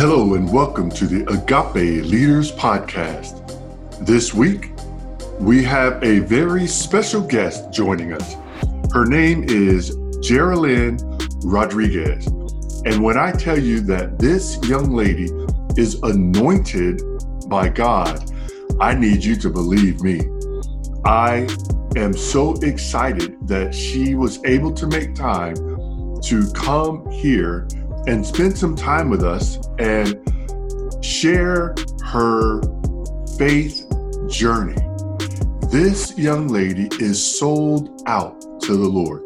Hello, and welcome to the Agape Leaders Podcast. This week, we have a very special guest joining us. Her name is Jerrilynn Rodriguez. And when I tell you that this young lady is anointed by God, I need you to believe me. I am so excited that she was able to make time to come here and spend some time with us and share her faith journey. This young lady is sold out to the Lord.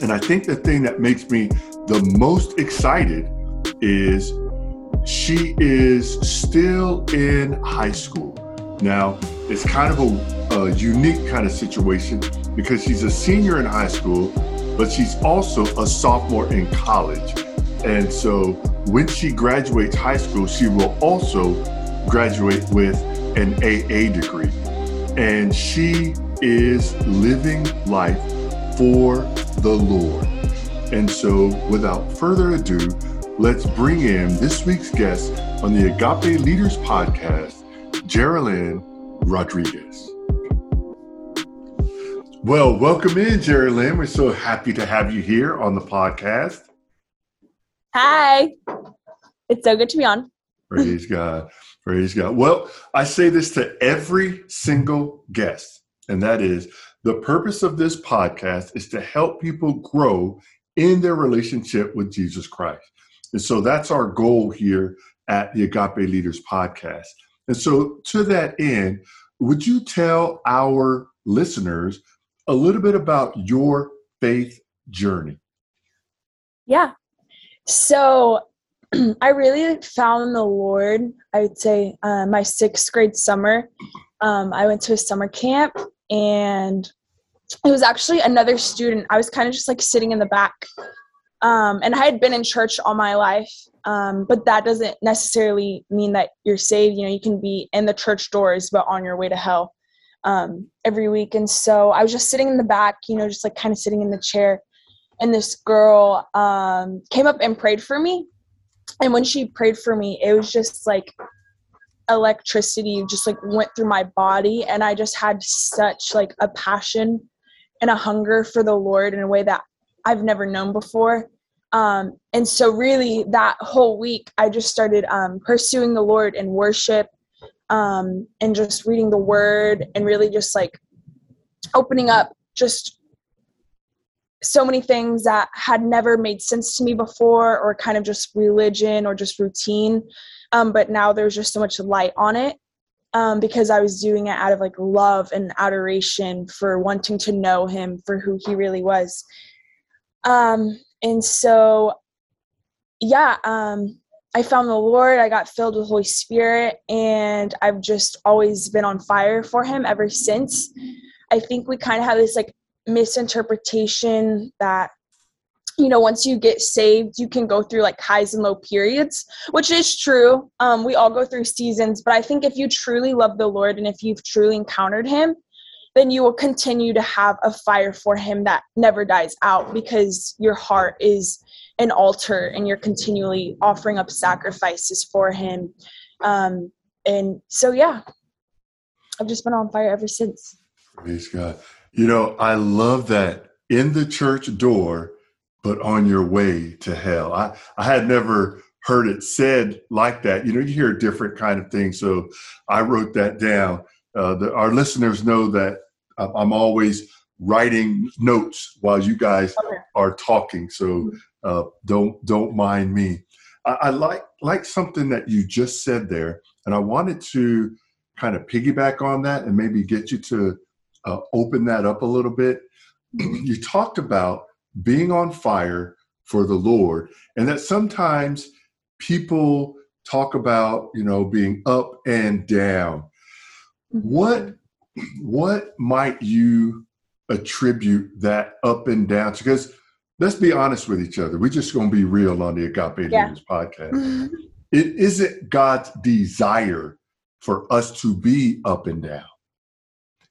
And I think the thing that makes me the most excited is she is still in high school. Now, it's kind of a, a, unique kind of situation because she's a senior in high school, but she's also a sophomore in college. And so when she graduates high school, she will also graduate with an AA degree. And she is living life for the Lord. And so without further ado, let's bring in this week's guest on the Agape Leaders Podcast, Jerrilynn Rodriguez. Well, welcome in, Jerrilynn. We're so happy to have you here on the podcast. Hi. It's so good to be on. Praise God. Praise God. Well, I say this to every single guest, and that is the purpose of this podcast is to help people grow in their relationship with Jesus Christ. And so that's our goal here at the Agape Leaders podcast. And so, to that end, would you tell our listeners a little bit about your faith journey? Yeah, so I really found the Lord, I would say, uh, my sixth grade summer. Um, I went to a summer camp and it was actually another student. I was kind of just like sitting in the back. Um, and I had been in church all my life, um, but that doesn't necessarily mean that you're saved. You know, you can be in the church doors, but on your way to hell um, every week. And so I was just sitting in the back, you know, just like kind of sitting in the chair and this girl um, came up and prayed for me. And when she prayed for me it was just like electricity just like went through my body. And i just had such like a passion and a hunger for the lord in a way that i've never known before. Um, and so really that whole week i just started um, pursuing the lord in worship um, and just reading the word and really just like opening up just so many things that had never made sense to me before or kind of just religion or just routine. Um, but now there's just so much light on it um, because i was doing it out of like love and adoration for wanting to know him for who he really was. Um, and so yeah um, i found the lord i got filled with holy spirit and i've just always been on fire for him ever since. I think we kind of have this like misinterpretation that you know once you get saved you can go through like highs and low periods which is true. Um, we all go through seasons but i think if you truly love the lord and if you've truly encountered him then you will continue to have a fire for him that never dies out because your heart is an altar and you're continually offering up sacrifices for him. Um, and so yeah i've just been on fire ever since. Praise god you know, I love that in the church door, but on your way to hell. I, I had never heard it said like that. You know, you hear a different kind of thing. So I wrote that down. Uh, the, our listeners know that I'm always writing notes while you guys are talking. So uh, don't don't mind me. I, I like like something that you just said there, and I wanted to kind of piggyback on that and maybe get you to uh, open that up a little bit. you talked about being on fire for the Lord, and that sometimes people talk about, you know, being up and down. Mm-hmm. What what might you attribute that up and down to? Because let's be honest with each other. We're just going to be real on the Agape yeah. Leaders podcast. Mm-hmm. It isn't God's desire for us to be up and down.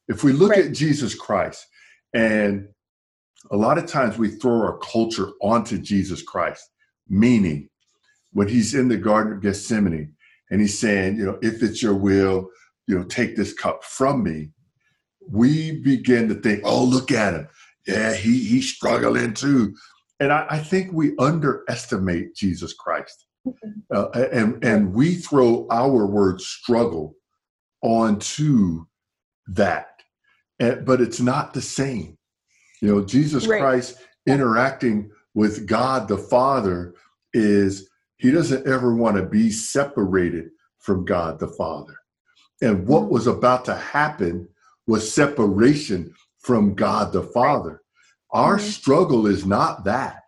If we look right. at Jesus Christ, and a lot of times we throw our culture onto Jesus Christ, meaning when he's in the Garden of Gethsemane and he's saying, you know, if it's your will, you know, take this cup from me. We begin to think, oh, look at him. Yeah, he he's struggling too. And I, I think we underestimate Jesus Christ. Uh, and and we throw our word struggle onto that but it's not the same you know jesus right. christ interacting with god the father is he doesn't ever want to be separated from god the father and what mm-hmm. was about to happen was separation from god the father our mm-hmm. struggle is not that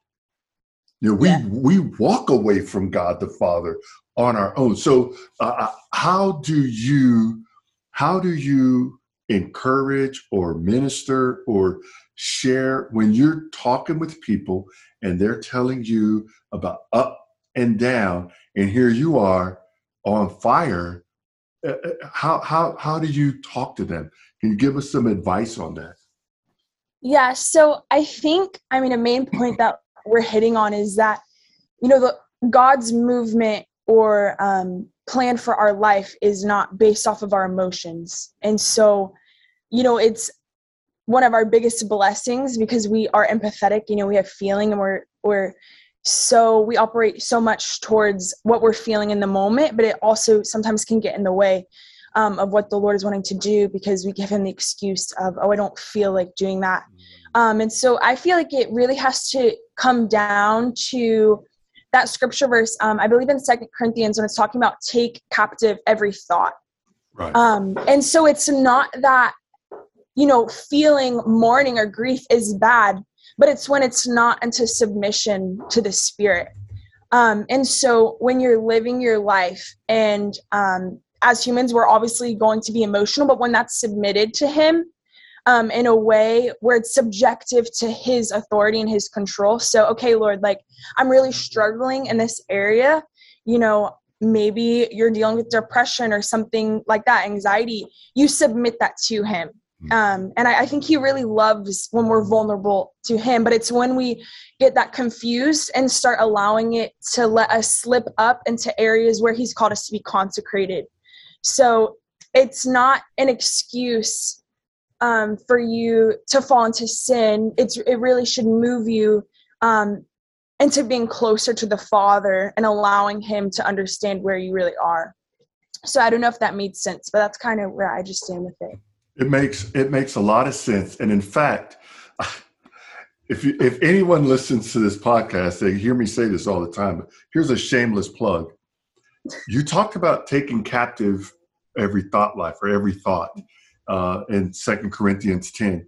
you know, we yeah. we walk away from God the Father on our own. So, uh, uh, how do you how do you encourage or minister or share when you're talking with people and they're telling you about up and down, and here you are on fire? Uh, uh how how how do you talk to them? Can you give us some advice on that? Yeah, so I think I mean a main point that we're hitting on is that you know the god's movement or um, plan for our life is not based off of our emotions. And so you know it's one of our biggest blessings because we are empathetic you know we have feeling and we're we're so we operate so much towards what we're feeling in the moment but it also sometimes can get in the way um, of what the lord is wanting to do because we give him the excuse of oh i don't feel like doing that. Um, and so I feel like it really has to come down to that scripture verse. Um, I believe in Second Corinthians when it's talking about take captive every thought. Right. Um, and so it's not that you know feeling mourning or grief is bad, but it's when it's not into submission to the Spirit. Um, and so when you're living your life and um, as humans we're obviously going to be emotional but when that's submitted to him um, in a way where it's subjective to his authority and his control. So, okay, Lord, like I'm really struggling in this area. You know, maybe you're dealing with depression or something like that, anxiety. You submit that to him. Hmm. Um, and I, I think he really loves when we're vulnerable to him, but it's when we get that confused and start allowing it to let us slip up into areas where he's called us to be consecrated. So it's not an excuse um, for you to fall into sin. It's it really should move you um, into being closer to the Father and allowing Him to understand where you really are. So I don't know if that made sense, but that's kind of where I just stand with it. It makes it makes a lot of sense, and in fact. If, you, if anyone listens to this podcast, they hear me say this all the time. But here's a shameless plug. You talked about taking captive every thought life or every thought uh, in Second Corinthians 10.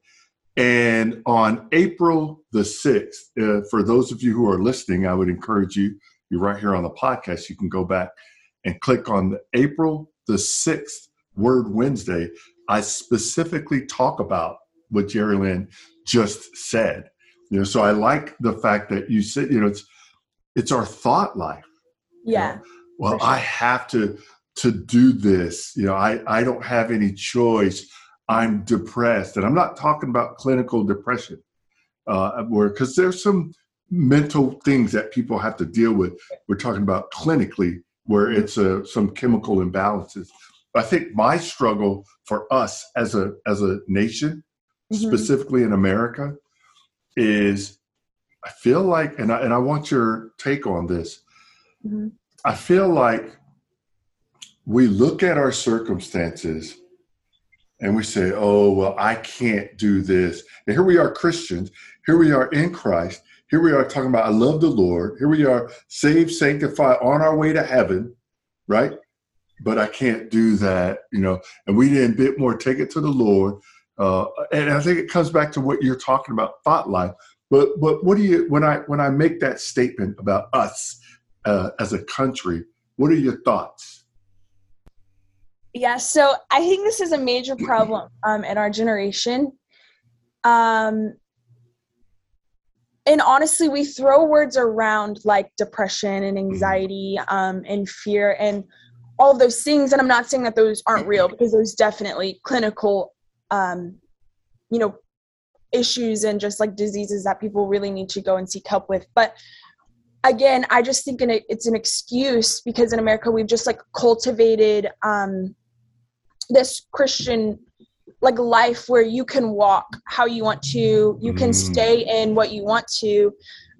And on April the 6th, uh, for those of you who are listening, I would encourage you, you're right here on the podcast, you can go back and click on the April the 6th Word Wednesday. I specifically talk about what Jerrilynn just said. You know, so I like the fact that you said, you know, it's it's our thought life. Yeah. You know? Well, sure. I have to to do this. You know, I, I don't have any choice. I'm depressed. And I'm not talking about clinical depression, uh, where because there's some mental things that people have to deal with. We're talking about clinically, where it's a, some chemical imbalances. I think my struggle for us as a as a nation, mm-hmm. specifically in America, is I feel like, and I, and I want your take on this. Mm-hmm. I feel like we look at our circumstances and we say, oh, well, I can't do this. And here we are, Christians. Here we are in Christ. Here we are talking about, I love the Lord. Here we are, saved, sanctified, on our way to heaven, right? But I can't do that, you know. And we didn't bit more take it to the Lord. Uh, and I think it comes back to what you're talking about, thought life. But but what do you when I when I make that statement about us uh, as a country? What are your thoughts? Yeah, so I think this is a major problem um, in our generation. Um, and honestly, we throw words around like depression and anxiety um, and fear and all those things. And I'm not saying that those aren't real because there's definitely clinical, um, you know, issues and just like diseases that people really need to go and seek help with. But again, I just think it's an excuse because in America we've just like cultivated um, this Christian like life where you can walk how you want to, you can mm. stay in what you want to,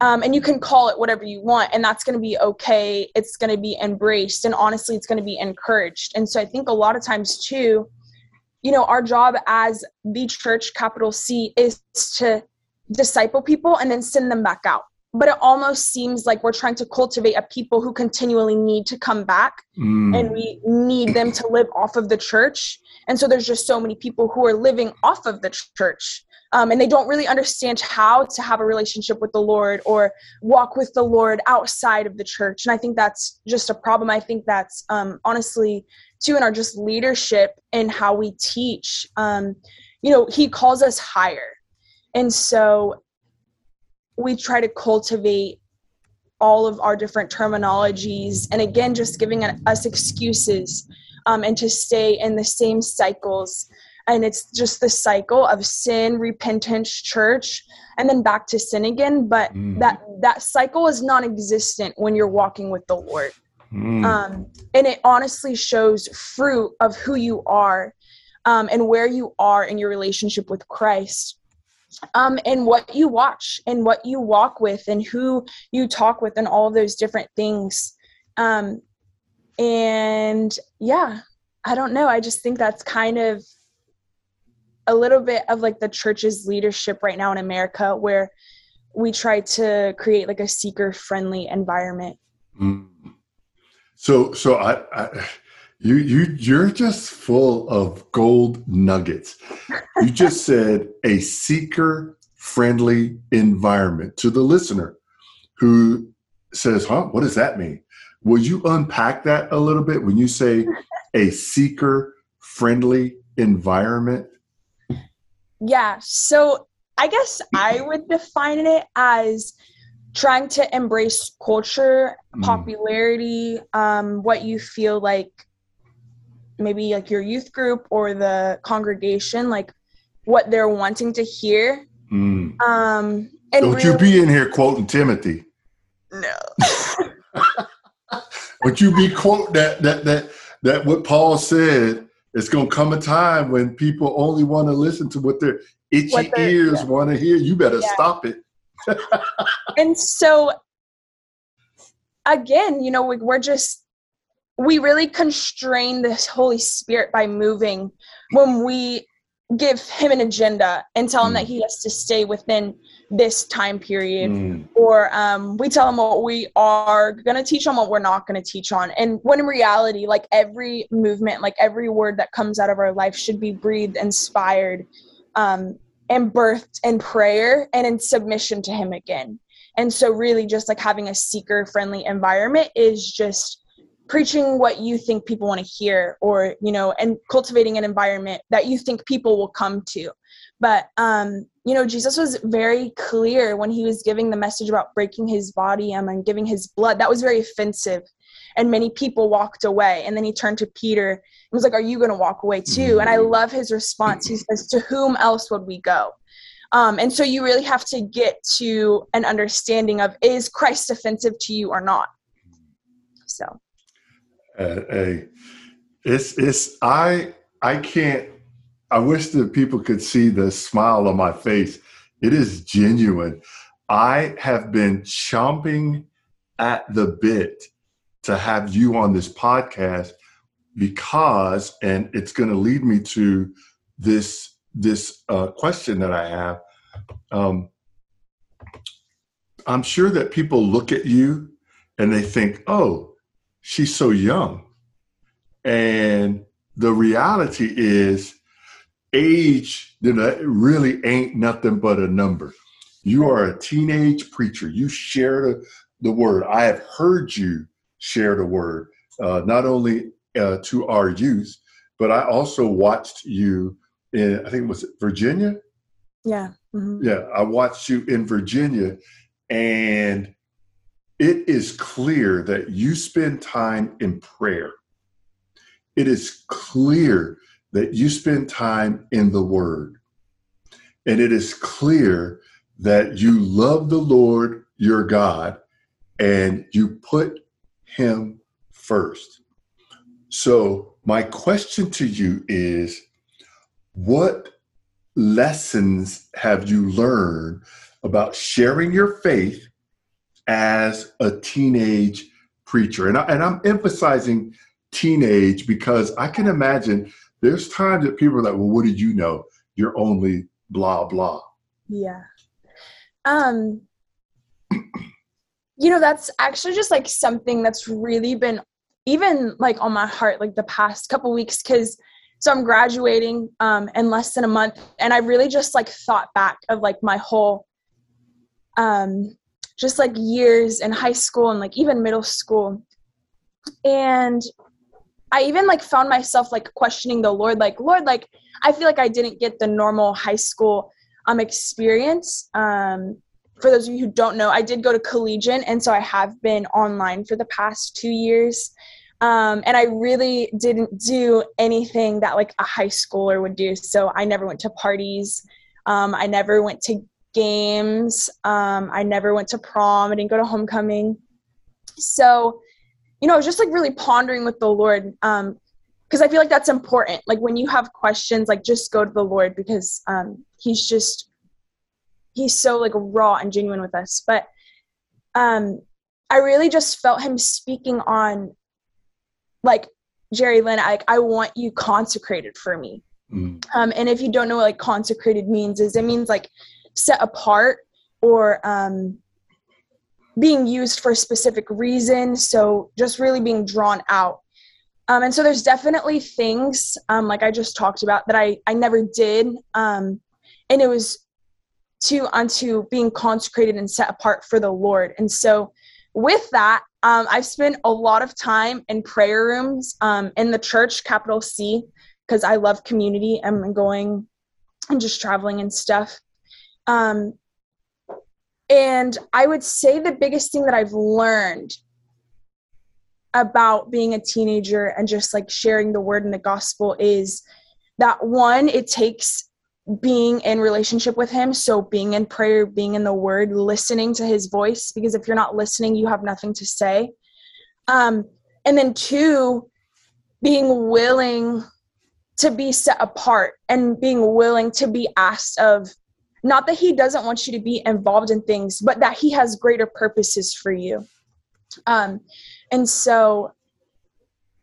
um, and you can call it whatever you want, and that's going to be okay. It's going to be embraced, and honestly, it's going to be encouraged. And so I think a lot of times too, you know, our job as the church, capital C, is to disciple people and then send them back out but it almost seems like we're trying to cultivate a people who continually need to come back mm. and we need them to live off of the church. And so there's just so many people who are living off of the church um, and they don't really understand how to have a relationship with the lord or walk with the lord outside of the church. And i think that's just a problem. I think that's um, honestly too in our just leadership and how we teach. Um, you know he calls us higher. And so we try to cultivate all of our different terminologies. And again just giving us excuses um, and to stay in the same cycles. And it's just the cycle of sin repentance church and then back to sin again. But mm. that that cycle is non-existent when you're walking with the lord. Mm. um, and it honestly shows fruit of who you are um, and where you are in your relationship with christ um, and what you watch and what you walk with and who you talk with and all those different things. Um, and yeah i don't know. I just think that's kind of a little bit of like the church's leadership right now in america where we try to create like a seeker friendly environment. Mm. so so I, I you you you're just full of gold nuggets. You just said a seeker friendly environment to the listener who says, "Huh, what does that mean?" Will you unpack that a little bit when you say a seeker friendly environment? Yeah, so I guess I would define it as trying to embrace culture, mm. popularity, um, what you feel like maybe like your youth group or the congregation like what they're wanting to hear mm. um and don't really, you be in here quoting timothy no but you be quote that that that that what paul said it's going to come a time when people only want to listen to what their itchy what ears yeah. want to hear you better yeah. stop it and so again you know we, we're just we really constrain the Holy Spirit by moving when we give him an agenda and tell him mm. that he has to stay within this time period mm. or um, we tell him what we are going to teach on what we're not going to teach on and when in reality like every movement like every word that comes out of our life should be breathed inspired um, and birthed in prayer and in submission to him again and so really just like having a seeker friendly environment is just preaching what you think people want to hear or you know and cultivating an environment that you think people will come to. But um you know jesus was very clear when he was giving the message about breaking his body and giving his blood. That was very offensive. And many people walked away. And then he turned to peter and was like are you going to walk away too? And i mm-hmm. love his response. He says to whom else would we go? Um, and so you really have to get to an understanding of is christ offensive to you or not? So hey, it's it's I I can't. I wish that people could see the smile on my face. It is genuine. I have been chomping at the bit to have you on this podcast because, and it's going to lead me to this this uh, question that I have. Um, I'm sure that people look at you and they think, "Oh, she's so young. And the reality is, age you know, really ain't nothing but a number. You are a teenage preacher. You share the, the word. I have heard you share the word, uh, not only uh, to our youth, but I also watched you in, I think it was Virginia? Yeah. Mm-hmm. Yeah. I watched you in Virginia and it is clear that you spend time in prayer. It is clear that you spend time in the Word. And it is clear that you love the Lord your God and you put him first. So, my question to you is what lessons have you learned about sharing your faith as a teenage preacher? And, I, and I'm emphasizing teenage because I can imagine there's times that people are like, well, what did you know? You're only blah, blah. Yeah. Um, you know, that's actually just like something that's really been even like on my heart like the past couple weeks because so i'm graduating um, in less than a month and i really just like thought back of like my whole um just like years in high school and like even middle school and i even like found myself like questioning the lord like lord like i feel like i didn't get the normal high school um experience um for those of you who don't know, I did go to Collegiate, and so I have been online for the past two years. Um, and I really didn't do anything that like a high schooler would do. So I never went to parties. Um, I never went to games. Um, I never went to prom. I didn't go to homecoming. So, you know, I was just like really pondering with the Lord because um, I feel like that's important. Like when you have questions, like just go to the Lord because um, He's just he's so like raw and genuine with us but um i really just felt him speaking on like Jerrilynn like i want you consecrated for me mm. um and if you don't know what like consecrated means is it means like set apart or um being used for a specific reason so just really being drawn out um, and so there's definitely things um, like i just talked about that i i never did um, and it was to unto being consecrated and set apart for the Lord. And so with that, um, I've spent a lot of time in prayer rooms um, in the church, capital C, because I love community and going and just traveling and stuff. Um, and I would say the biggest thing that I've learned about being a teenager and just like sharing the word and the gospel is that one, it takes being in relationship with him. So being in prayer being in the word listening to his voice because if you're not listening you have nothing to say. Um and then two being willing to be set apart and being willing to be asked of not that he doesn't want you to be involved in things but that he has greater purposes for you um and so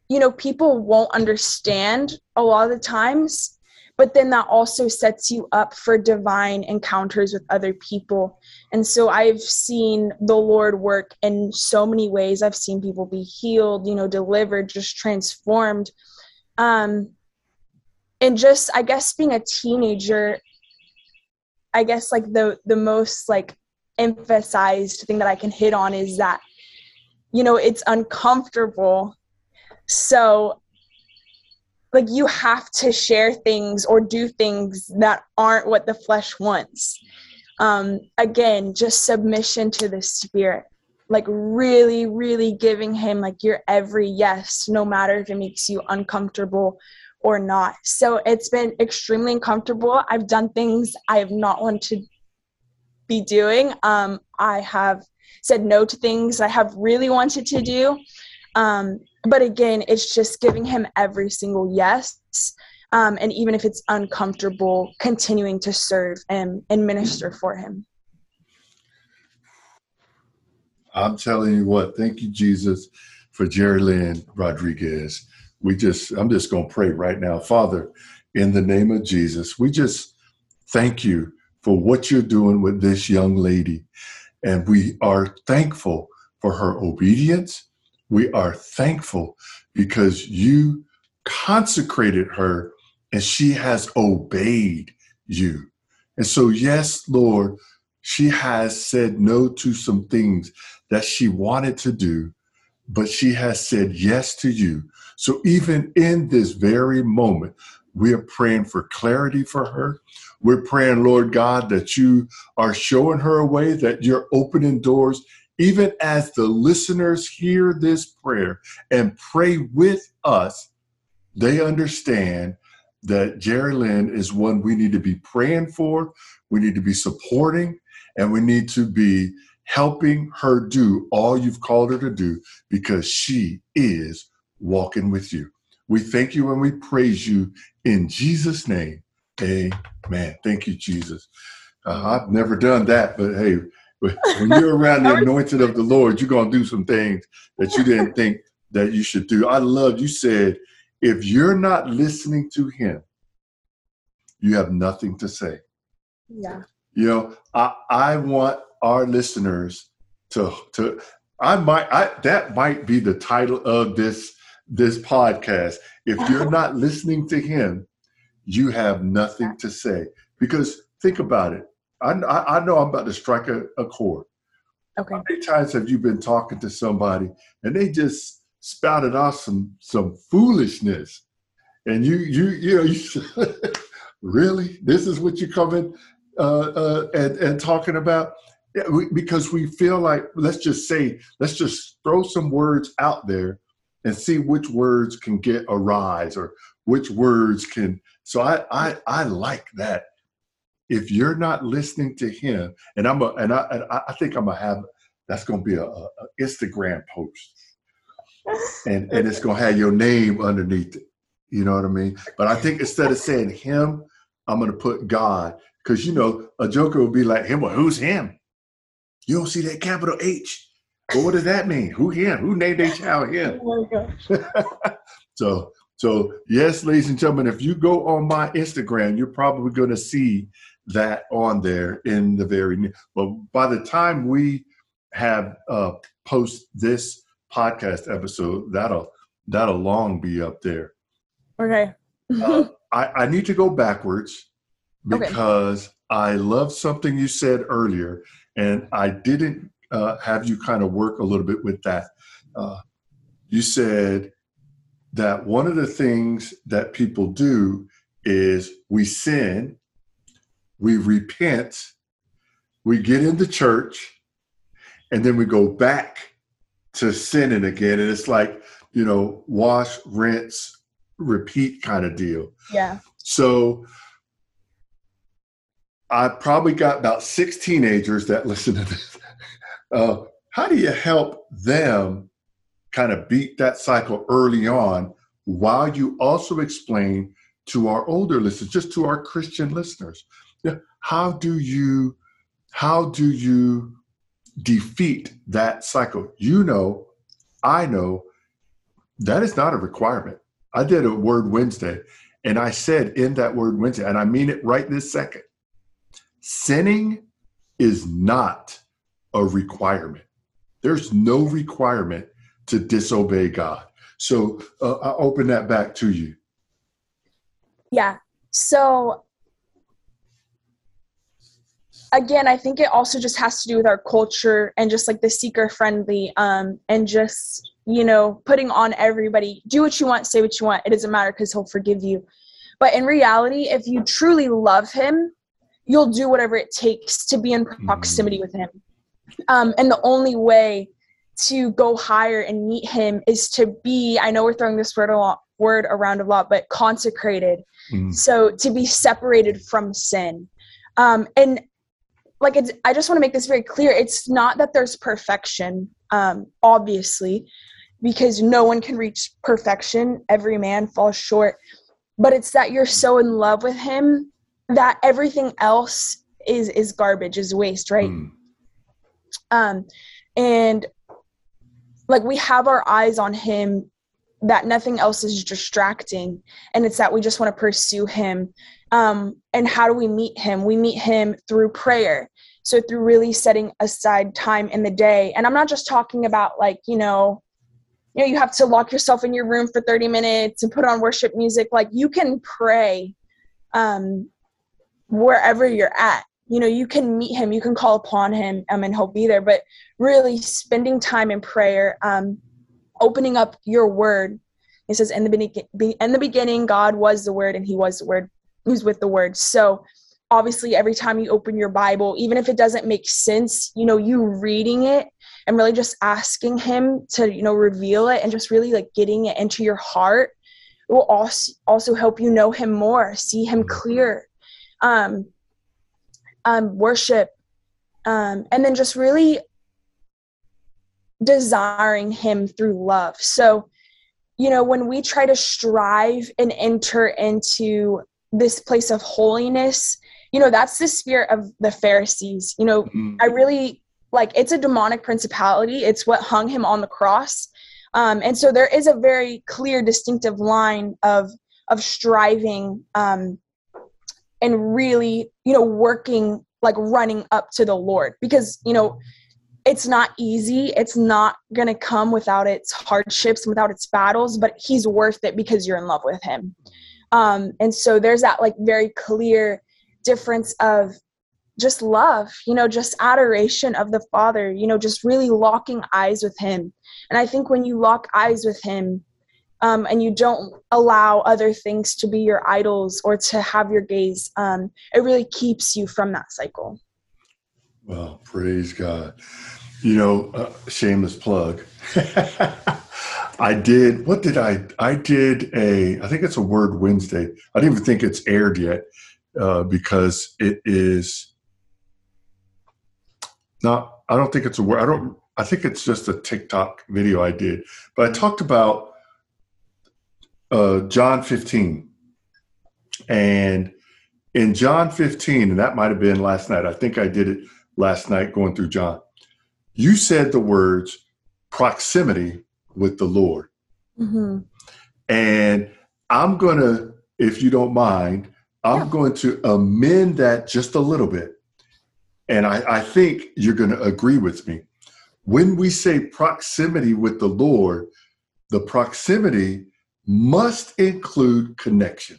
you know people won't understand a lot of the times but then that also sets you up for divine encounters with other people. And so I've seen the Lord work in so many ways. I've seen people be healed, you know, delivered, just transformed. Um, and just, I guess, being a teenager, I guess like the the most like emphasized thing that I can hit on is that, you know, it's uncomfortable. So like you have to share things or do things that aren't what the flesh wants um again just submission to the spirit like really really giving him like your every yes no matter if it makes you uncomfortable or not. So it's been extremely uncomfortable. I've done things i have not wanted to be doing. Um i have said no to things i have really wanted to do. Um but again it's just giving him every single yes um, and even if it's uncomfortable continuing to serve and, and minister for him. I'm telling you what thank you jesus for Jerrilynn rodriguez we just i'm just going to pray right now. Father in the name of jesus we just thank you for what you're doing with this young lady. And we are thankful for her obedience. We are thankful because you consecrated her and she has obeyed you. And so, yes, Lord, she has said no to some things that she wanted to do, but she has said yes to you. So, even in this very moment, we are praying for clarity for her. We're praying, Lord God, that you are showing her a way, that you're opening doors even as the listeners hear this prayer and pray with us, they understand that Jerrilynn is one we need to be praying for, we need to be supporting, and we need to be helping her do all you've called her to do because she is walking with you. We thank you and we praise you in Jesus' name. Amen. Thank you, Jesus. Uh, I've never done that, but hey, when you're around the anointed of the Lord, you're going to do some things that you didn't think that you should do. I love you said, if you're not listening to him, you have nothing to say. Yeah. You know, I, I want our listeners to to I might I that might be the title of this this podcast. If you're not listening to him, you have nothing to say. Because think about it. I, I, I know I'm about to strike a, a chord. Okay. How many times have you been talking to somebody and they just spouted off some some foolishness, and you you you know you really this is what you're coming uh, uh, and and talking about yeah, we, because we feel like let's just say let's just throw some words out there and see which words can get a rise or which words can so i i i like that. If you're not listening to him and i'm a and i and i think i'm gonna have that's gonna be a, a instagram post. And and it's gonna have your name underneath it. You know what i mean? But i think instead of saying him i'm gonna put god because you know a joker will be like him well who's him you don't see that capital h well, what does that mean? Who him? Who named their child him? Oh so, so yes, ladies and gentlemen, if you go on my Instagram, you're probably going to see that on there in the very near. But by the time we have uh, post this podcast episode, that'll that'll long be up there. Okay. uh, I, I need to go backwards Okay. because I love something you said earlier, and I didn't uh, have you kind of work a little bit with that. Uh, you said that one of the things that people do is we sin, we repent, we get into church, and then we go back to sinning again. And it's like, you know, wash, rinse, repeat kind of deal. yeah. So I probably got about six teenagers that listen to this. Uh, how do you help them kind of beat that cycle early on while you also explain to our older listeners, just to our Christian listeners, how do you how do you defeat that cycle? You know, I know that is not a requirement. I did a word Wednesday and I said in that word Wednesday, and I mean it right this second sinning is not a requirement. There's no requirement to disobey God. So uh, I open that back to you. Yeah. So again, I think it also just has to do with our culture and just like the seeker friendly um and just, you know, putting on everybody, do what you want, say what you want. It doesn't matter cuz he'll forgive you. But in reality, if you truly love him, you'll do whatever it takes to be in proximity with him. Um and the only way to go higher and meet him is to be I know we're throwing this word a lot word around a lot, but consecrated. Mm. So to be separated from sin. Um, and like it's, I just want to make this very clear. It's not that there's perfection, um, obviously, because no one can reach perfection. Every man falls short. But it's that you're so in love with him that everything else is is garbage, is waste, right? Mm. um and like we have our eyes on him that nothing else is distracting and it's that we just want to pursue him. Um and how do we meet him? We meet him through prayer. So through really setting aside time in the day. And i'm not just talking about like you know you know you have to lock yourself in your room for 30 minutes and put on worship music. Like you can pray um wherever you're at. You know you can meet him you can call upon him um, and he'll be there but really spending time in prayer um, opening up your word. It says in the beginning in the beginning god was the word and he was the word he was with the word. So obviously every time you open your bible even if it doesn't make sense you know you reading it and really just asking him to you know reveal it and just really like getting it into your heart will also also help you know him more see him clear um um worship um and then just really desiring him through love. So, you know, when we try to strive and enter into this place of holiness, you know, that's the spirit of the Pharisees. You know, mm-hmm. I really like it's a demonic principality, it's what hung him on the cross. Um, and so there is a very clear, distinctive line of of striving um, and really, you know, working like running up to the Lord because you know it's not easy. It's not going to come without its hardships, without its battles, but he's worth it because you're in love with him. Um, and so there's that like very clear difference of just love, you know, just adoration of the Father, you know, just really locking eyes with him. And I think when you lock eyes with him, um, and you don't allow other things to be your idols or to have your gaze, um, it really keeps you from that cycle. Well, praise God. You know, uh, shameless plug. I did, what did I, I did a, I think it's a Word Wednesday. I didn't even think it's aired yet uh, because it is not, I don't think it's a word, I don't, I think it's just a TikTok video I did. But I talked about uh, John 15. And in John 15, and that might have been last night, I think I did it last night going through John you said the words proximity with the Lord. Mm-hmm. And I'm going to, if you don't mind, I'm yeah. going to amend that just a little bit. And I, I think you're going to agree with me. When we say proximity with the Lord, the proximity must include connection.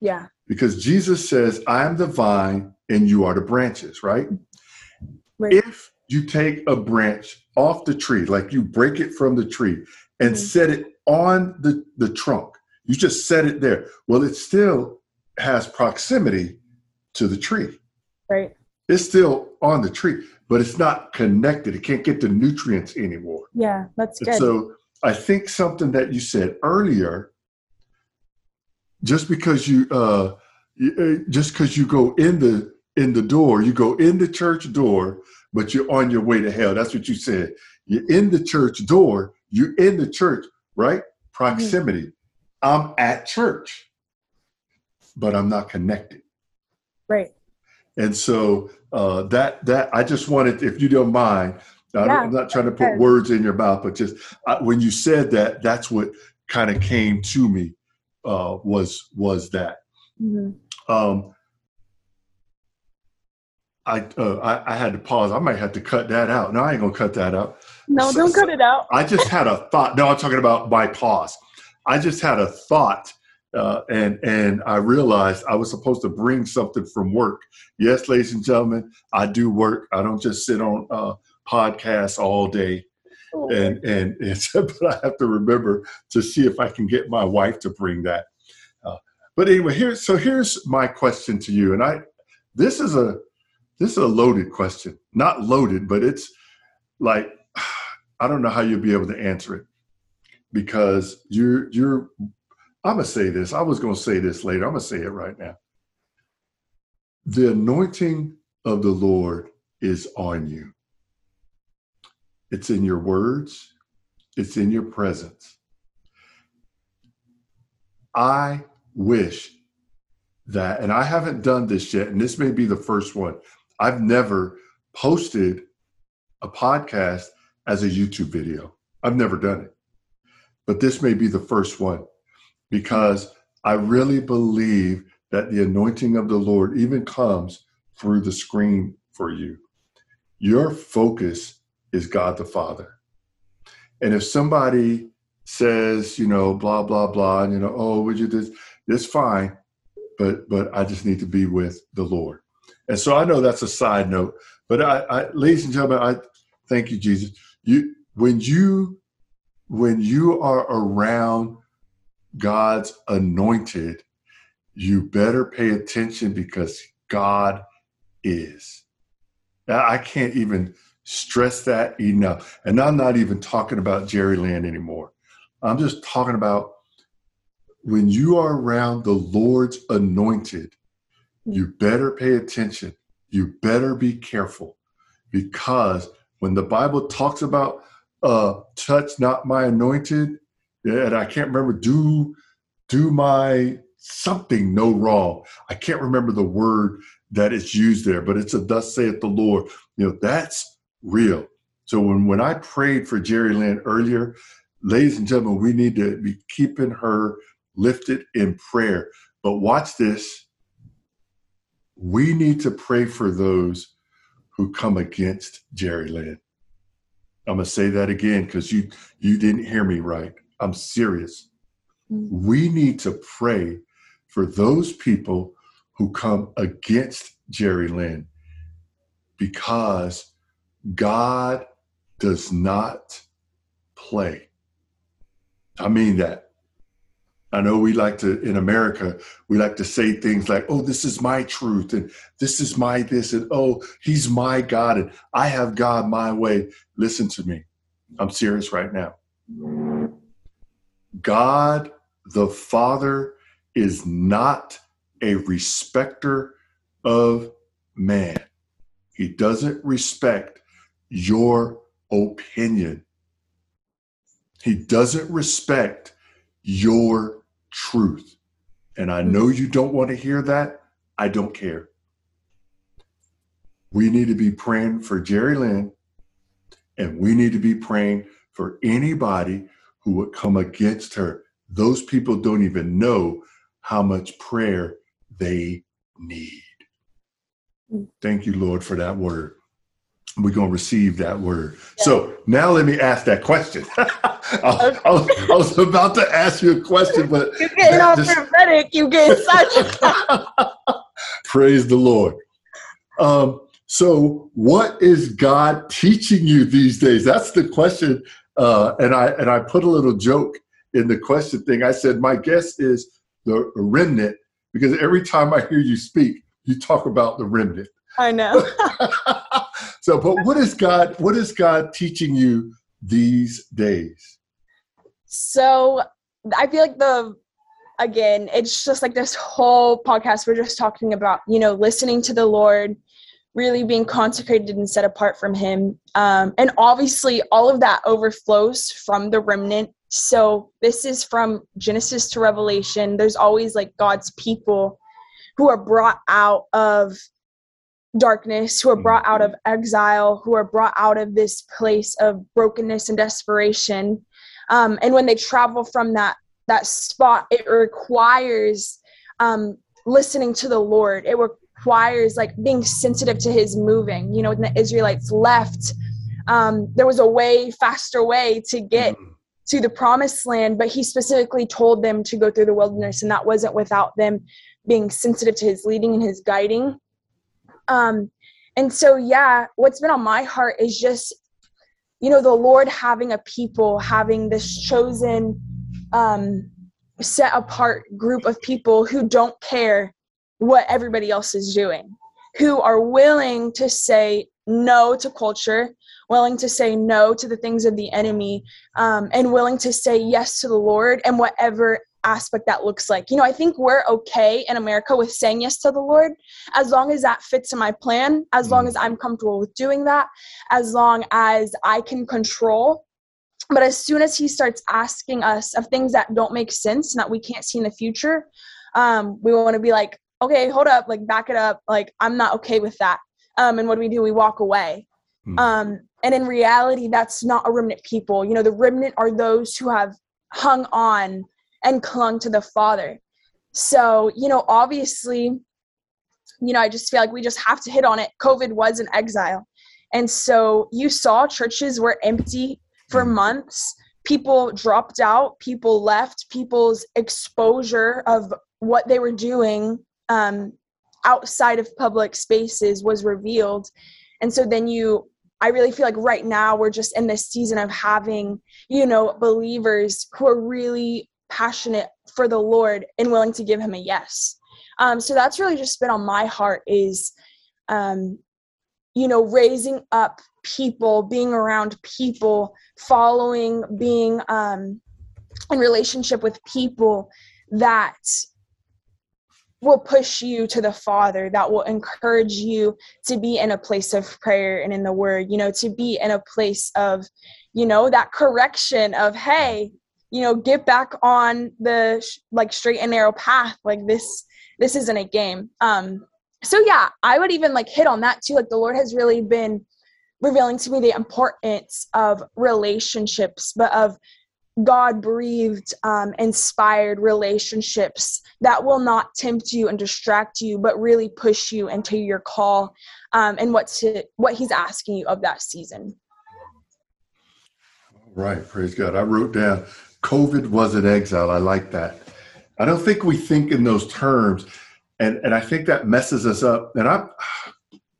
Yeah. Because Jesus says, I am the vine and you are the branches, right? right. If you take a branch off the tree, like you break it from the tree and mm-hmm. set it on the, the trunk. You just set it there. Well, it still has proximity to the tree. Right. It's still on the tree, but it's not connected. It can't get the nutrients anymore. Yeah, that's good. so I think something that you said earlier, just because you uh, uh just because you go in the in the door, you go in the church door, but you're on your way to hell. That's what you said. You're in the church door, you're in the church, right? Proximity. Mm-hmm. I'm at church, but I'm not connected. Right. And so uh, that that I just wanted, if you don't mind, yeah. I'm not trying to put words in your mouth, but just uh, when you said that, that's what kind of came to me uh, was was that. Mm-hmm. Um, I, uh, I, I had to pause. I might have to cut that out. No, I ain't gonna cut that out. No, so, don't cut it out. I just had a thought. No, I'm talking about my pause. I just had a thought, uh, and and I realized I was supposed to bring something from work. Yes, ladies and gentlemen, I do work. I don't just sit on uh, podcasts all day. And and it's, but I have to remember to see if I can get my wife to bring that. Uh, but anyway, here so here's my question to you, and I this is a this is a loaded question. Not loaded, but it's like I don't know how you'll be able to answer it because you're you're I'm gonna say this. I was gonna say this later. I'm gonna say it right now. The anointing of the Lord is on you. It's in your words, it's in your presence. I wish that, and I haven't done this yet, and this may be the first one. I've never posted a podcast as a YouTube video. I've never done it. But this may be the first one because I really believe that the anointing of the Lord even comes through the screen for you. Your focus is God the Father. And if somebody says, you know, blah, blah, blah, and you know, oh, would you this? That's fine. But but I just need to be with the Lord. And so I know that's a side note, but I, I ladies and gentlemen, I thank you, Jesus. You when you when you are around God's anointed, you better pay attention because God is. I can't even stress that enough. And I'm not even talking about Jerrilynn anymore. I'm just talking about when you are around the Lord's anointed, you better pay attention. You better be careful because when the Bible talks about uh, touch not my anointed. And I can't remember do do my something no wrong. I can't remember the word that is used there, but it's a thus saith the Lord. You know, that's real. So when, when I prayed for Jerrilynn earlier, ladies and gentlemen, we need to be keeping her lifted in prayer. But watch this. We need to pray for those who come against Jerrilynn. I'm gonna say that again because you you didn't hear me right. I'm serious. Mm-hmm. We need to pray for those people who come against Jerrilynn because God does not play. I mean that. I know we like to, in America, we like to say things like, oh, this is my truth, and this is my this, and oh, he's my God, and I have God my way. Listen to me. I'm serious right now. God the Father is not a respecter of man. He doesn't respect your opinion. He doesn't respect your truth. And I know you don't want to hear that. I don't care. We need to be praying for Jerrilynn, and we need to be praying for anybody who would come against her. Those people don't even know how much prayer they need. Thank you, Lord, for that word. We're going to receive that word. Yeah. So now let me ask that question. I, I, was, I, was, about to ask you a question, but you're getting all just... prophetic. You get such. Praise the Lord. Um, so, what is God teaching you these days? That's the question. Uh, and I and I put a little joke in the question thing. I said my guess is the remnant because every time I hear you speak, you talk about the remnant. I know. so, but what is God? What is God teaching you these days? So, I feel like the again, it's just like this whole podcast. We're just talking about you know listening to the Lord, really being consecrated and set apart from Him, um, and obviously all of that overflows from the remnant. So this is from Genesis to Revelation. There's always like God's people who are brought out of darkness, who are brought out of mm-hmm. exile, who are brought out of this place of brokenness and desperation. Um, and when they travel from that that spot, it requires um, listening to the Lord. It requires like being sensitive to His moving. You know, when the Israelites left, um, there was a way, faster way to get mm-hmm. to the promised land, but He specifically told them to go through the wilderness, and that wasn't without them being sensitive to His leading and His guiding. Um, and so, yeah, what's been on my heart is just, you know, the Lord having a people, having this chosen, um, set apart group of people who don't care what everybody else is doing, who are willing to say no to culture, willing to say no to the things of the enemy, um, and willing to say yes to the Lord and whatever aspect that looks like. You know, I think we're okay in America with saying yes to the Lord as long as that fits in my plan, as long mm. as I'm comfortable with doing that, as long as I can control. But as soon as He starts asking us of things that don't make sense and that we can't see in the future, um, we want to be like, okay, hold up, like back it up. Like, I'm not okay with that. Um, and what do we do? We walk away. Mm. Um, and in reality, that's not a remnant people. You know, the remnant are those who have hung on and clung to the Father. So, you know, obviously, you know, I just feel like we just have to hit on it. COVID was an exile. And so you saw churches were empty for mm. months. People dropped out, people left, people's exposure of what they were doing um, outside of public spaces was revealed. And so then you I really feel like right now we're just in this season of having, you know, believers who are really passionate for the Lord and willing to give him a yes. Um, so that's really just been on my heart is, um, you know, raising up people, being around people, following, being um, in relationship with people that will push you to the Father, that will encourage you to be in a place of prayer and in the Word, you know, to be in a place of, you know, that correction of, hey, you know, get back on the like straight and narrow path. Like this, this isn't a game. Um, so yeah, I would even like hit on that too. Like the Lord has really been revealing to me the importance of relationships, but of God breathed, um, inspired relationships that will not tempt you and distract you, but really push you into your call um, and what to what He's asking you of that season. Right, praise God. I wrote down COVID was an exile. I like that. I don't think we think in those terms, and and I think that messes us up. And I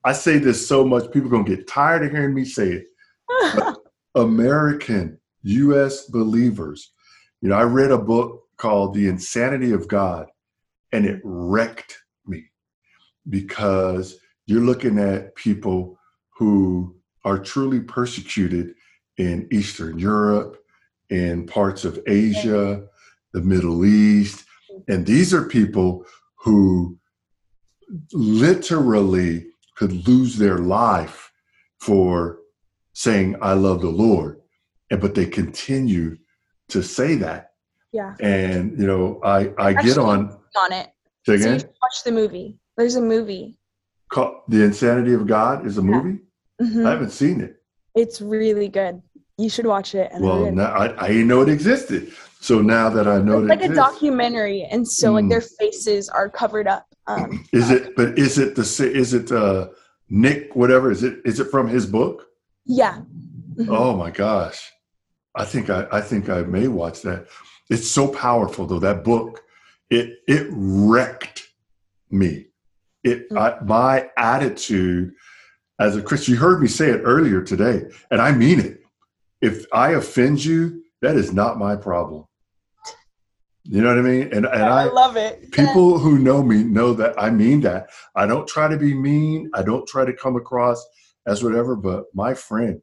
I say this so much, people are gonna get tired of hearing me say it. American U.S. believers. You know, I read a book called The Insanity of God, and it wrecked me because you're looking at people who are truly persecuted in Eastern Europe, in parts of Asia, the Middle East. And these are people who literally could lose their life for saying, I love the Lord and but they continue to say that. Yeah. And you know, I I Actually, get on on it. Say again? So watch the movie. There's a movie. Called The Insanity of God is a movie. Yeah. Mm-hmm. I haven't seen it. It's really good. You should watch it. well, now, I, I didn't know it existed. So now that I know it's like it a documentary, and so mm. like their faces are covered up. Um, is it? But is it the? Is it uh, Nick? Whatever is it? Is it from his book? Yeah. Mm-hmm. Oh my gosh. I think I, I think I may watch that. It's so powerful though. That book, it it wrecked me. It mm-hmm. I, my attitude as a Christian. You heard me say it earlier today, and I mean it. If I offend you, that is not my problem. You know what I mean? And and I, I love it. People who know me know that I mean that. I don't try to be mean. I don't try to come across as whatever. But my friend,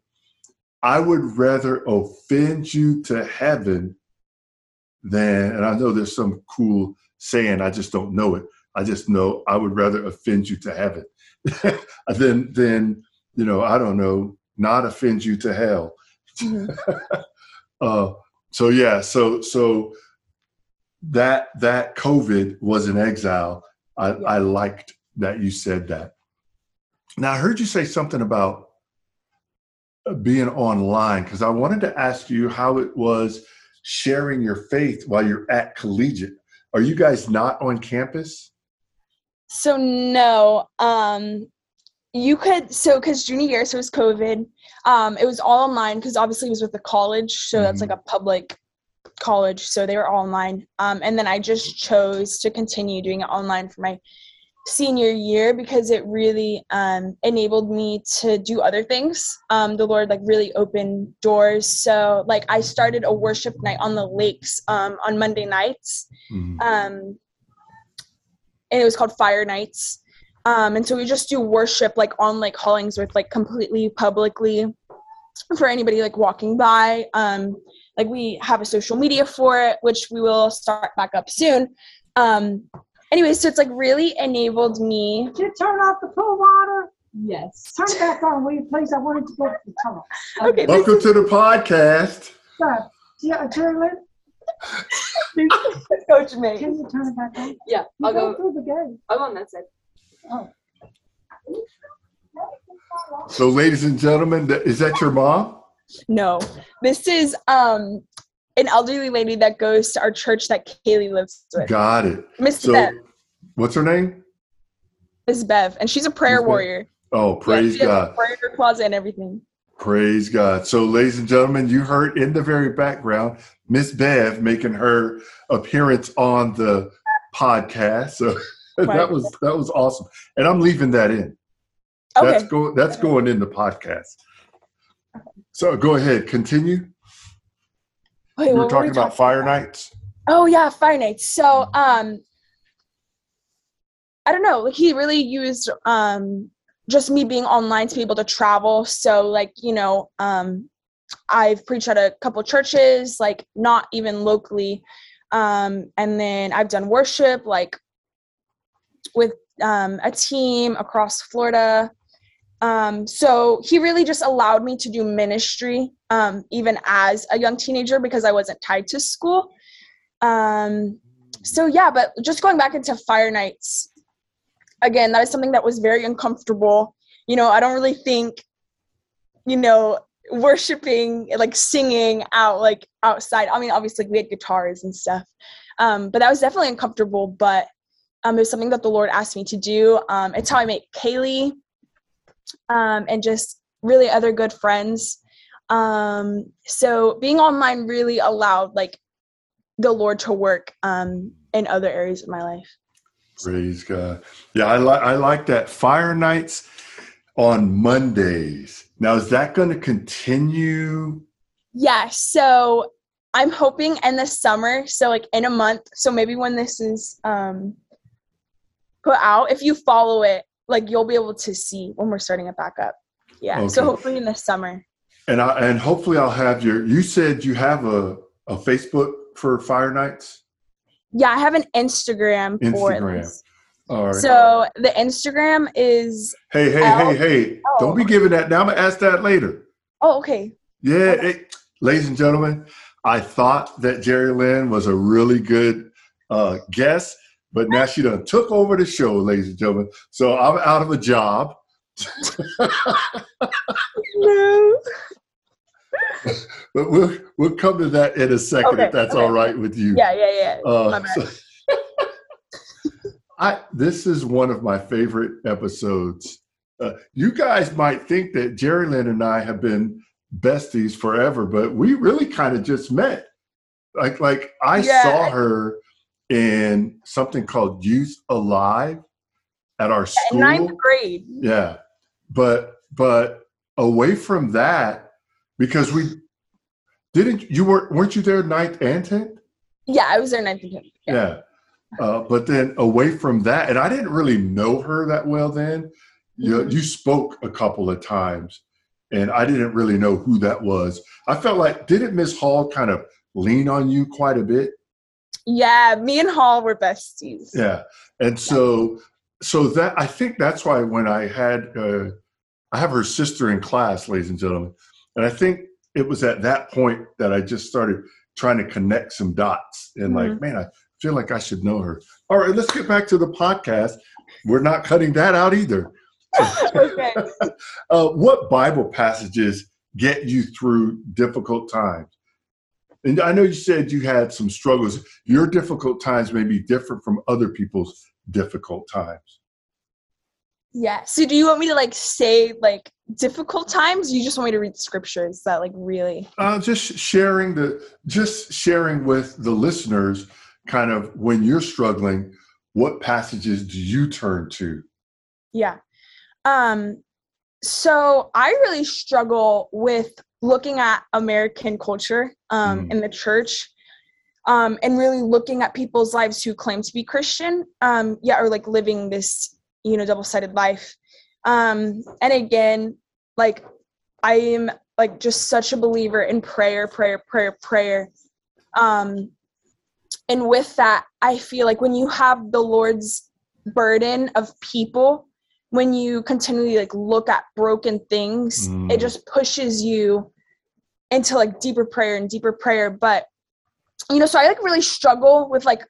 I would rather offend you to heaven than, and I know there's some cool saying, I just don't know it. I just know I would rather offend you to heaven than, than, you know, I don't know, not offend you to hell. Mm-hmm. uh, so yeah, so, so that, that COVID was an exile. I, yeah. I liked that you said that. Now I heard you say something about being online because I wanted to ask you how it was sharing your faith while you're at collegiate. Are you guys not on campus? So no, um, you could so because junior year, so it was COVID. Um, it was all online because obviously it was with the college, so mm-hmm. that's like a public college, so they were all online. Um, and then I just chose to continue doing it online for my senior year because it really um, enabled me to do other things. Um, the Lord like really opened doors. So like I started a worship night on the lakes um, on Monday nights, mm-hmm. um, and it was called Fire Nights. Um, and so we just do worship like on Lake Hollingsworth, like completely publicly for anybody like walking by. Um, like we have a social media for it, which we will start back up soon. Um, anyway, so it's like really enabled me. Did you turn off the pool water? Yes. Turn it back on, will you please? I wanted to go to the top. Okay. Welcome to the podcast. Uh, yeah, Jerry Coach me. Can you turn it back on? Yeah, you I'll go, go through the game. I'll go on that side. So, ladies and gentlemen, is that your mom? No, this is um an elderly lady that goes to our church that Kaylee lives with. Got it. Miss so, Bev. What's her name? Miss Bev, and she's a prayer warrior. Oh, praise yeah, God! prayer closet and everything. Praise God. So, ladies and gentlemen, you heard in the very background Miss Bev making her appearance on the podcast. So. that was that was awesome, and I'm leaving that in. Okay. That's go that's going in the podcast. So go ahead, continue. Wait, you were talking we about talking fire about? nights. Oh yeah, fire nights. So um, I don't know. Like he really used um just me being online to be able to travel. So like you know um, I've preached at a couple churches, like not even locally, um, and then I've done worship like with um, a team across Florida. Um, so he really just allowed me to do ministry um, even as a young teenager because I wasn't tied to school. Um, so yeah, but just going back into fire nights, again, that is something that was very uncomfortable. You know, I don't really think, you know, worshiping like singing out like outside. I mean, obviously we had guitars and stuff, um, but that was definitely uncomfortable. But um, it was something that the Lord asked me to do. Um, it's how I met Kaylee, um, and just really other good friends. Um, so being online really allowed like the Lord to work um, in other areas of my life. Praise God. Yeah, I like I like that. Fire nights on Mondays. Now, is that going to continue? Yeah. So I'm hoping in the summer, so like in a month, so maybe when this is um, put out, if you follow it, like you'll be able to see when we're starting it back up. Yeah. So hopefully in the summer. And I and hopefully I'll have your. You said you have a a Facebook for Fire Nights. Yeah, I have an Instagram, for Instagram. this. All right. So the Instagram is hey, hey, Al- hey, hey! Oh. Don't be giving that. Now I'm gonna ask that later. oh okay. Yeah, Okay. it- ladies and gentlemen, I thought that Jerrilynn was a really good uh, guest, but now she done took over the show, ladies and gentlemen. So I'm out of a job. No. But we'll we'll come to that in a second Okay, if that's okay. all right with you. Yeah, yeah, yeah. Uh, so- I this is one of my favorite episodes. Uh, you guys might think that Jerrilynn and I have been besties forever, but we really kind of just met. Like like I Yeah. saw her in something called Youth Alive at our In school. ninth grade. Yeah. But but away from that, because we didn't you weren't weren't you there ninth and tenth? Yeah, I was there ninth and tenth. Yeah. Uh, but then away from that, and I didn't really know her that well then. You, Mhm. you spoke a couple of times, and I didn't really know who that was. I felt like, didn't Miss Hall kind of lean on you quite a bit? Yeah, me and Hall were besties. Yeah. And so, so that I think that's why when I had, uh, I have her sister in class, ladies and gentlemen, and I think it was at that point that I just started trying to connect some dots and like, man, I feel like I should know her. All right, let's get back to the podcast. We're not cutting that out either. okay. Uh, what Bible passages get you through difficult times? And I know you said you had some struggles. Your difficult times may be different from other people's difficult times. Yeah. So do you want me to like say like difficult times? You just want me to read scriptures that like really Uh, just sharing the, just sharing with the listeners, kind of when you're struggling, what passages do you turn to? Yeah. Um so I really struggle with looking at American culture um Mm. in the church um and really looking at people's lives who claim to be Christian um yeah or like living this you know double-sided life. Um and again like I am like just such a believer in prayer prayer prayer prayer um and with that I feel like when you have the Lord's burden of people when you continually like look at broken things Mm. it just pushes you into like deeper prayer and deeper prayer. But you know so i like really struggle with like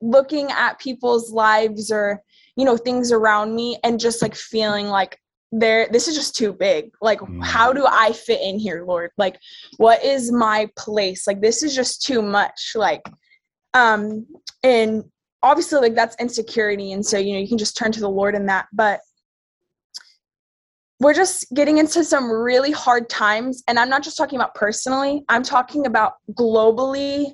looking at people's lives or you know things around me and just like feeling like there this is just too big. Like Mm. how do i fit in here lord? Like what is my place? Like this is just too much. Like um and obviously like that's insecurity and so you know you can just turn to the lord in that but we're just getting into some really hard times and i'm not just talking about personally i'm talking about globally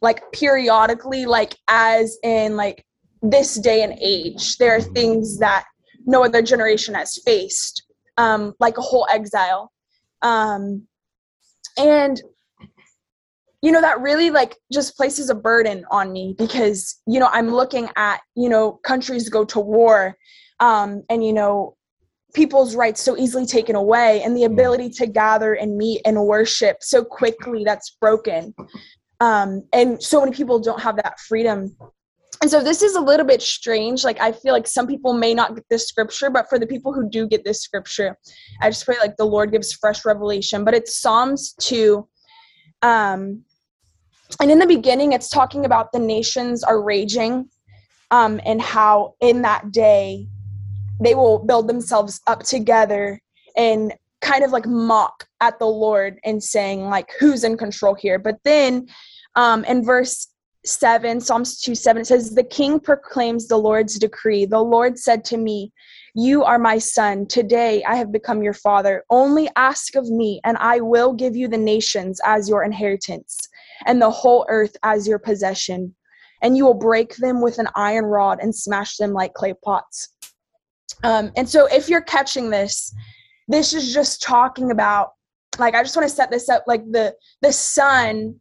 like periodically like as in like this day and age there are things that no other generation has faced um like a whole exile um and you know that really like just places a burden on me because you know i'm looking at you know countries go to war um and you know people's rights so easily taken away and the ability to gather and meet and worship so quickly that's broken um and so many people don't have that freedom and so this is a little bit strange. Like I feel like some people may not get this scripture, but for the people who do get this scripture, I just pray like the Lord gives fresh revelation. But it's Psalms 2. Um and in the beginning it's talking about the nations are raging um and how in that day they will build themselves up together and kind of like mock at the Lord and saying like who's in control here. But then um in verse 7, Psalms 2 7, it says, The king proclaims the Lord's decree. The Lord said to me, You are my son. Today I have become your father. Only ask of me, and I will give you the nations as your inheritance, and the whole earth as your possession. And you will break them with an iron rod and smash them like clay pots. Um, and so, if you're catching this, this is just talking about, like, I just want to set this up like the the son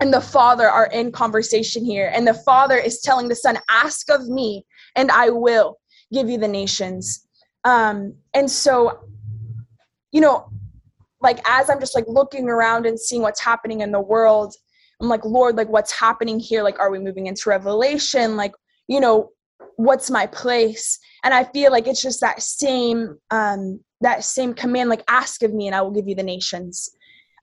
and the father are in conversation here and the father is telling the son ask of me and i will give you the nations um and so you know like as i'm just like looking around and seeing what's happening in the world i'm like lord like what's happening here? Like are we moving into revelation? Like you know what's my place? And i feel like it's just that same um that same command like ask of me and i will give you the nations.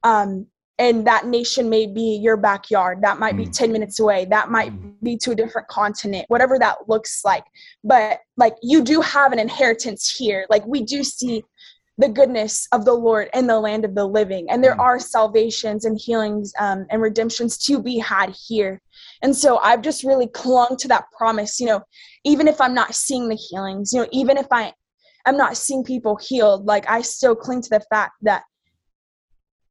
Um and that nation may be your backyard. That might be mm. 10 minutes away. That might mm. be to a different continent whatever that looks like. But like you do have an inheritance here. Like we do see the goodness of the lord in the land of the living and there mm. are salvations and healings um, and redemptions to be had here and so i've just really clung to that promise you know even if i'm not seeing the healings you know even if i'm not seeing people healed like i still cling to the fact that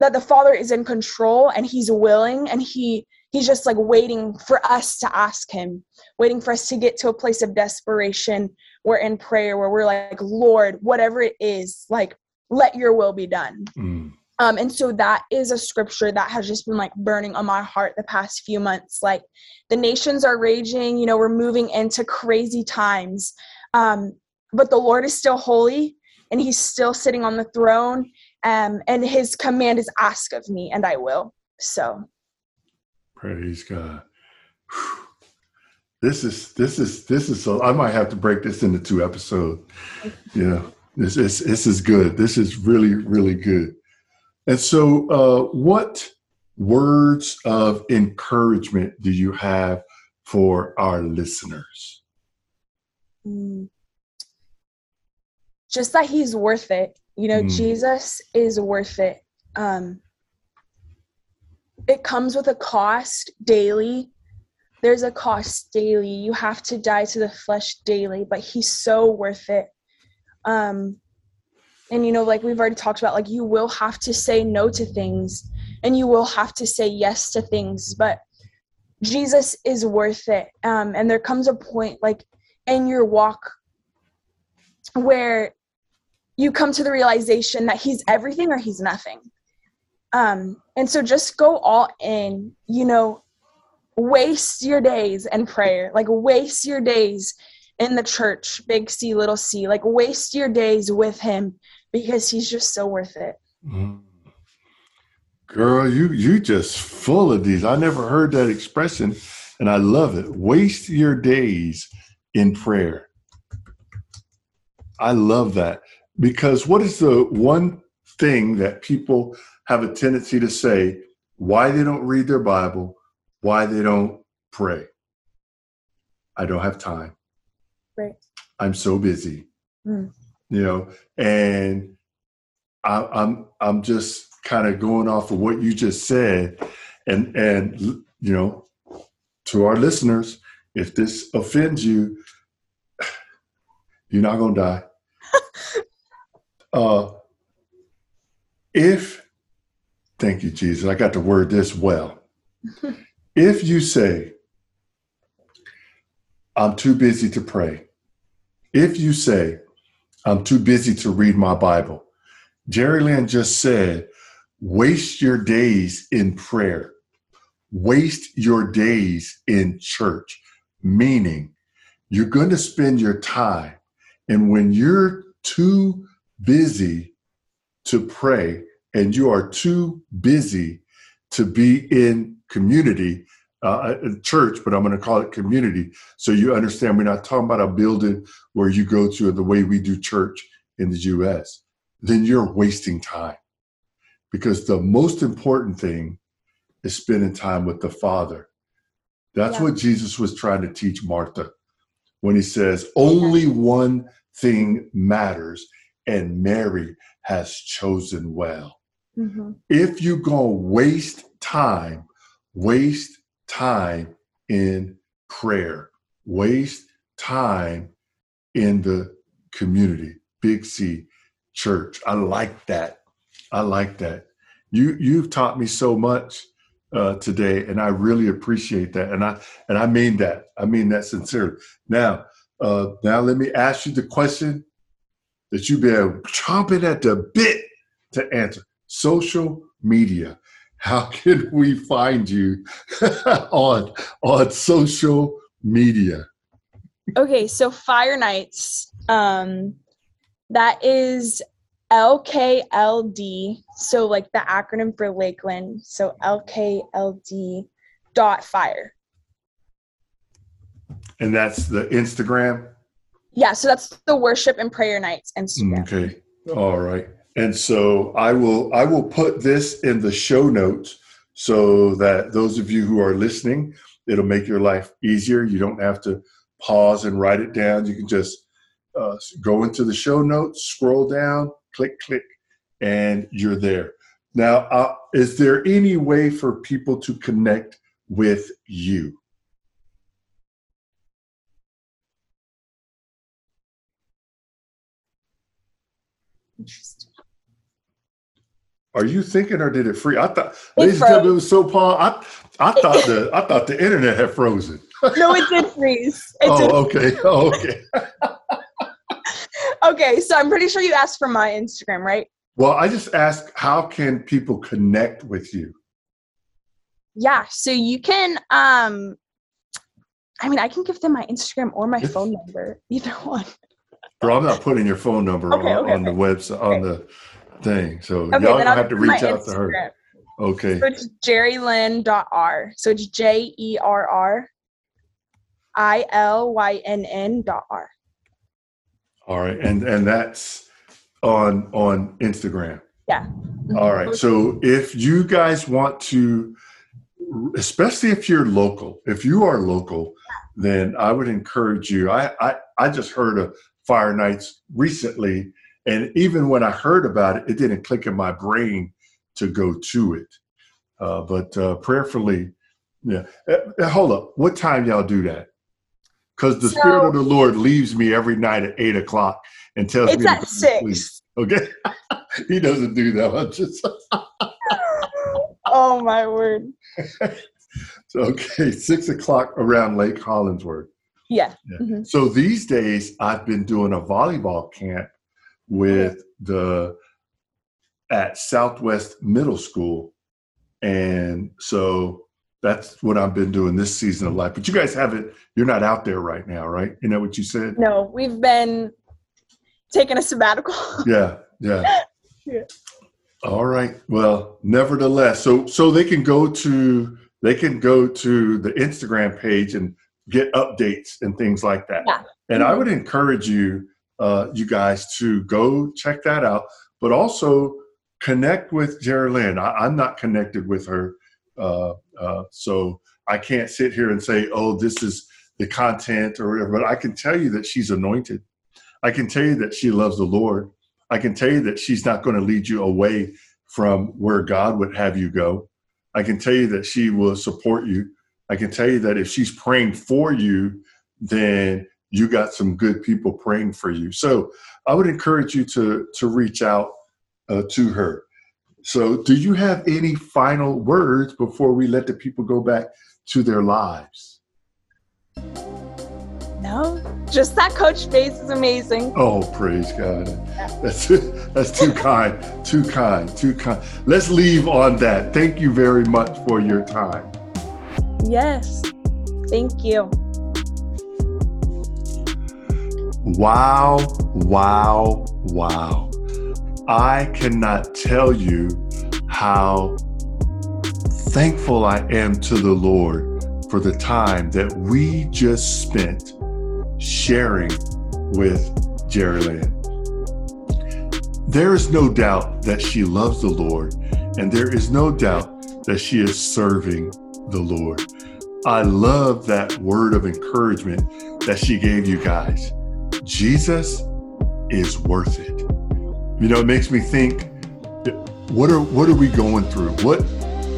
that the father is in control and he's willing and he he's just like waiting for us to ask him waiting for us to get to a place of desperation. We're in prayer where we're like lord whatever it is like let your will be done. Mm. um and so that is a scripture that has just been like burning on my heart the past few months. Like the nations are raging you know we're moving into crazy times. Um but the lord is still holy and he's still sitting on the throne um, and his command is ask of me and i will. So praise god Whew. this is this is this is so i might have to break this into two episodes yeah this is this is good this is really really good and so uh, what words of encouragement do you have for our listeners mm. just that he's worth it you know, mm. Jesus is worth it. Um, it comes with a cost daily. There's a cost daily. You have to die to the flesh daily, but he's so worth it. Um, and you know, like we've already talked about, like you will have to say no to things and you will have to say yes to things, but Jesus is worth it. Um, and there comes a point like in your walk where you come to the realization that he's everything or he's nothing. Um, and so just go all in, you know, waste your days in prayer, like waste your days in the church, big C, little c, like waste your days with him because he's just so worth it. Mm. Girl, you you just full of these. I never heard that expression and I love it. Waste your days in prayer. I love that. Because what is the one thing that people have a tendency to say why they don't read their Bible, why they don't pray? I don't have time. Right. I'm so busy. Mm. You know, and I, I'm I'm just kind of going off of what you just said, and and you know, to our listeners, if this offends you, you're not gonna die. Uh, if, thank you, Jesus, I got to word this well. if you say, I'm too busy to pray, if you say, I'm too busy to read my Bible, Jerrilynn just said, waste your days in prayer, waste your days in church, meaning you're going to spend your time. And when you're too busy to pray and you are too busy to be in community, uh, church, but I'm going to call it community. So you understand, we're not talking about a building where you go to the way we do church in the U.S. Then you're wasting time, because the most important thing is spending time with the Father. That's Yeah. what Jesus was trying to teach Martha when he says, "Only one thing matters, and Mary has chosen well." Hmm if you gonna waste time, waste time in prayer, waste time in the community, Big C Church. I like that. I like that. You you've taught me so much uh, today, and I really appreciate that. And I and I mean that. I mean that sincerely. Now, uh, now let me ask you the question that you've been chomping at the bit to answer social media. How can we find you on on social media? Okay, so Fire Nights, um, that is LKLD. So like the acronym for Lakeland. So LKLD dot fire. And that's the Instagram. Yeah, so that's the worship and prayer nights Instagram. Okay. All right. And so I will I will put this in the show notes so that those of you who are listening, it'll make your life easier. You don't have to pause and write it down. You can just uh, go into the show notes, scroll down, click, click, and you're there. Now, uh, is there any way for people to connect with you? Interesting. Are you thinking, or did it free? I thought, ladies and gentlemen, it was so Paul. I, I thought the I thought the internet had frozen. No, it did freeze. It did. Oh, okay. Oh, okay. Okay, so I'm pretty sure you asked for my Instagram, right? Well, I just asked, how can people connect with you? Yeah, so you can um I mean, I can give them my Instagram or my phone number, either one. Bro, I'm not putting your phone number Okay, on, okay, on the okay. website on the thing, so Okay, y'all gonna have to give you my reach out to her. Instagram. Okay. So it's jerrilynn.r. So it's J E R R I L Y N N dot R. All right, and and that's on on Instagram. Yeah. All right. So if you guys want to, especially if you're local, if you are local, then I would encourage you. I I, I just heard of Fire Nights recently, and even when I heard about it, it didn't click in my brain to go to it. Uh, but uh, prayerfully, yeah. Uh, uh, hold up. What time y'all do that? Because the Spirit of the Lord leaves me every night at eight o'clock and tells It's me to at six. Okay. he doesn't do that. Just Oh my word. so, okay. Six o'clock around Lake Hollingsworth. Yeah. Yeah. Mhm. So these days I've been doing a volleyball camp with the at Southwest Middle School. And so that's what I've been doing this season of life. But you guys haven't, you're not out there right now, right? You know what you said? No, we've been taking a sabbatical. Yeah, yeah. Yeah. All right. Well, nevertheless, so so they can go to they can go to the Instagram page and get updates and things like that. Yeah. And I Mhm. would encourage you, uh, you guys, to go check that out, but also connect with Geraldine. I, I'm not connected with her, uh, uh, so I can't sit here and say, "Oh, this is the content" or whatever. But I can tell you that she's anointed. I can tell you that she loves the Lord. I can tell you that she's not going to lead you away from where God would have you go. I can tell you that she will support you. I can tell you that if she's praying for you, then you got some good people praying for you. So I would encourage you to to reach out uh, to her. So, do you have any final words before we let the people go back to their lives? No, just that coach face is amazing. Oh, praise God. That's that's too kind, too kind, too kind. Let's leave on that. Thank you very much for your time. Yes. Thank you. Wow, wow, wow. I cannot tell you how thankful I am to the Lord for the time that we just spent sharing with Jerry There is no doubt that she loves the Lord, and there is no doubt that she is serving the Lord. I love that word of encouragement that she gave you guys. Jesus is worth it. You know, it makes me think what are what are we going through? What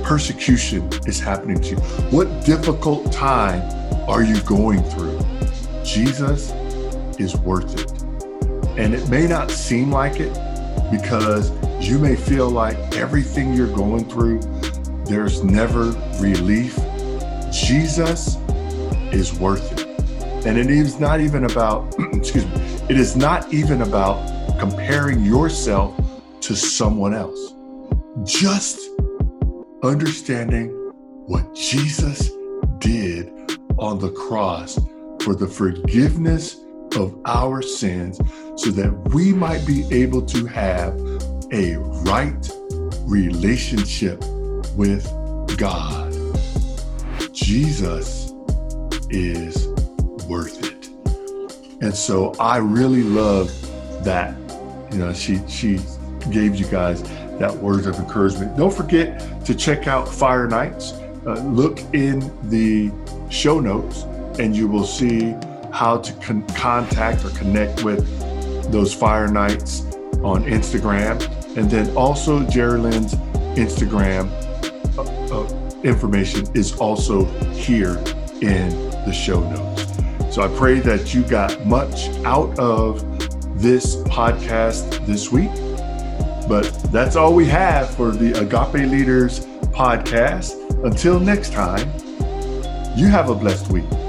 persecution is happening to you? What difficult time are you going through? Jesus is worth it. And it may not seem like it because you may feel like everything you're going through, there's never relief. Jesus is worth it. And it is not even about, excuse me, it is not even about comparing yourself to someone else. Just understanding what Jesus did on the cross for the forgiveness of our sins so that we might be able to have a right relationship with God. Jesus is worth it. And so I really love that. You know, she she gave you guys that word of encouragement. Don't forget to check out Fire Nights. Uh, look in the show notes and you will see how to con- contact or connect with those Fire Nights on Instagram. And then also Jerrilynn's Instagram uh, uh, information is also here in the show notes. So I pray that you got much out of this podcast this week. But that's all we have for the Agape Leaders podcast. Until next time, you have a blessed week.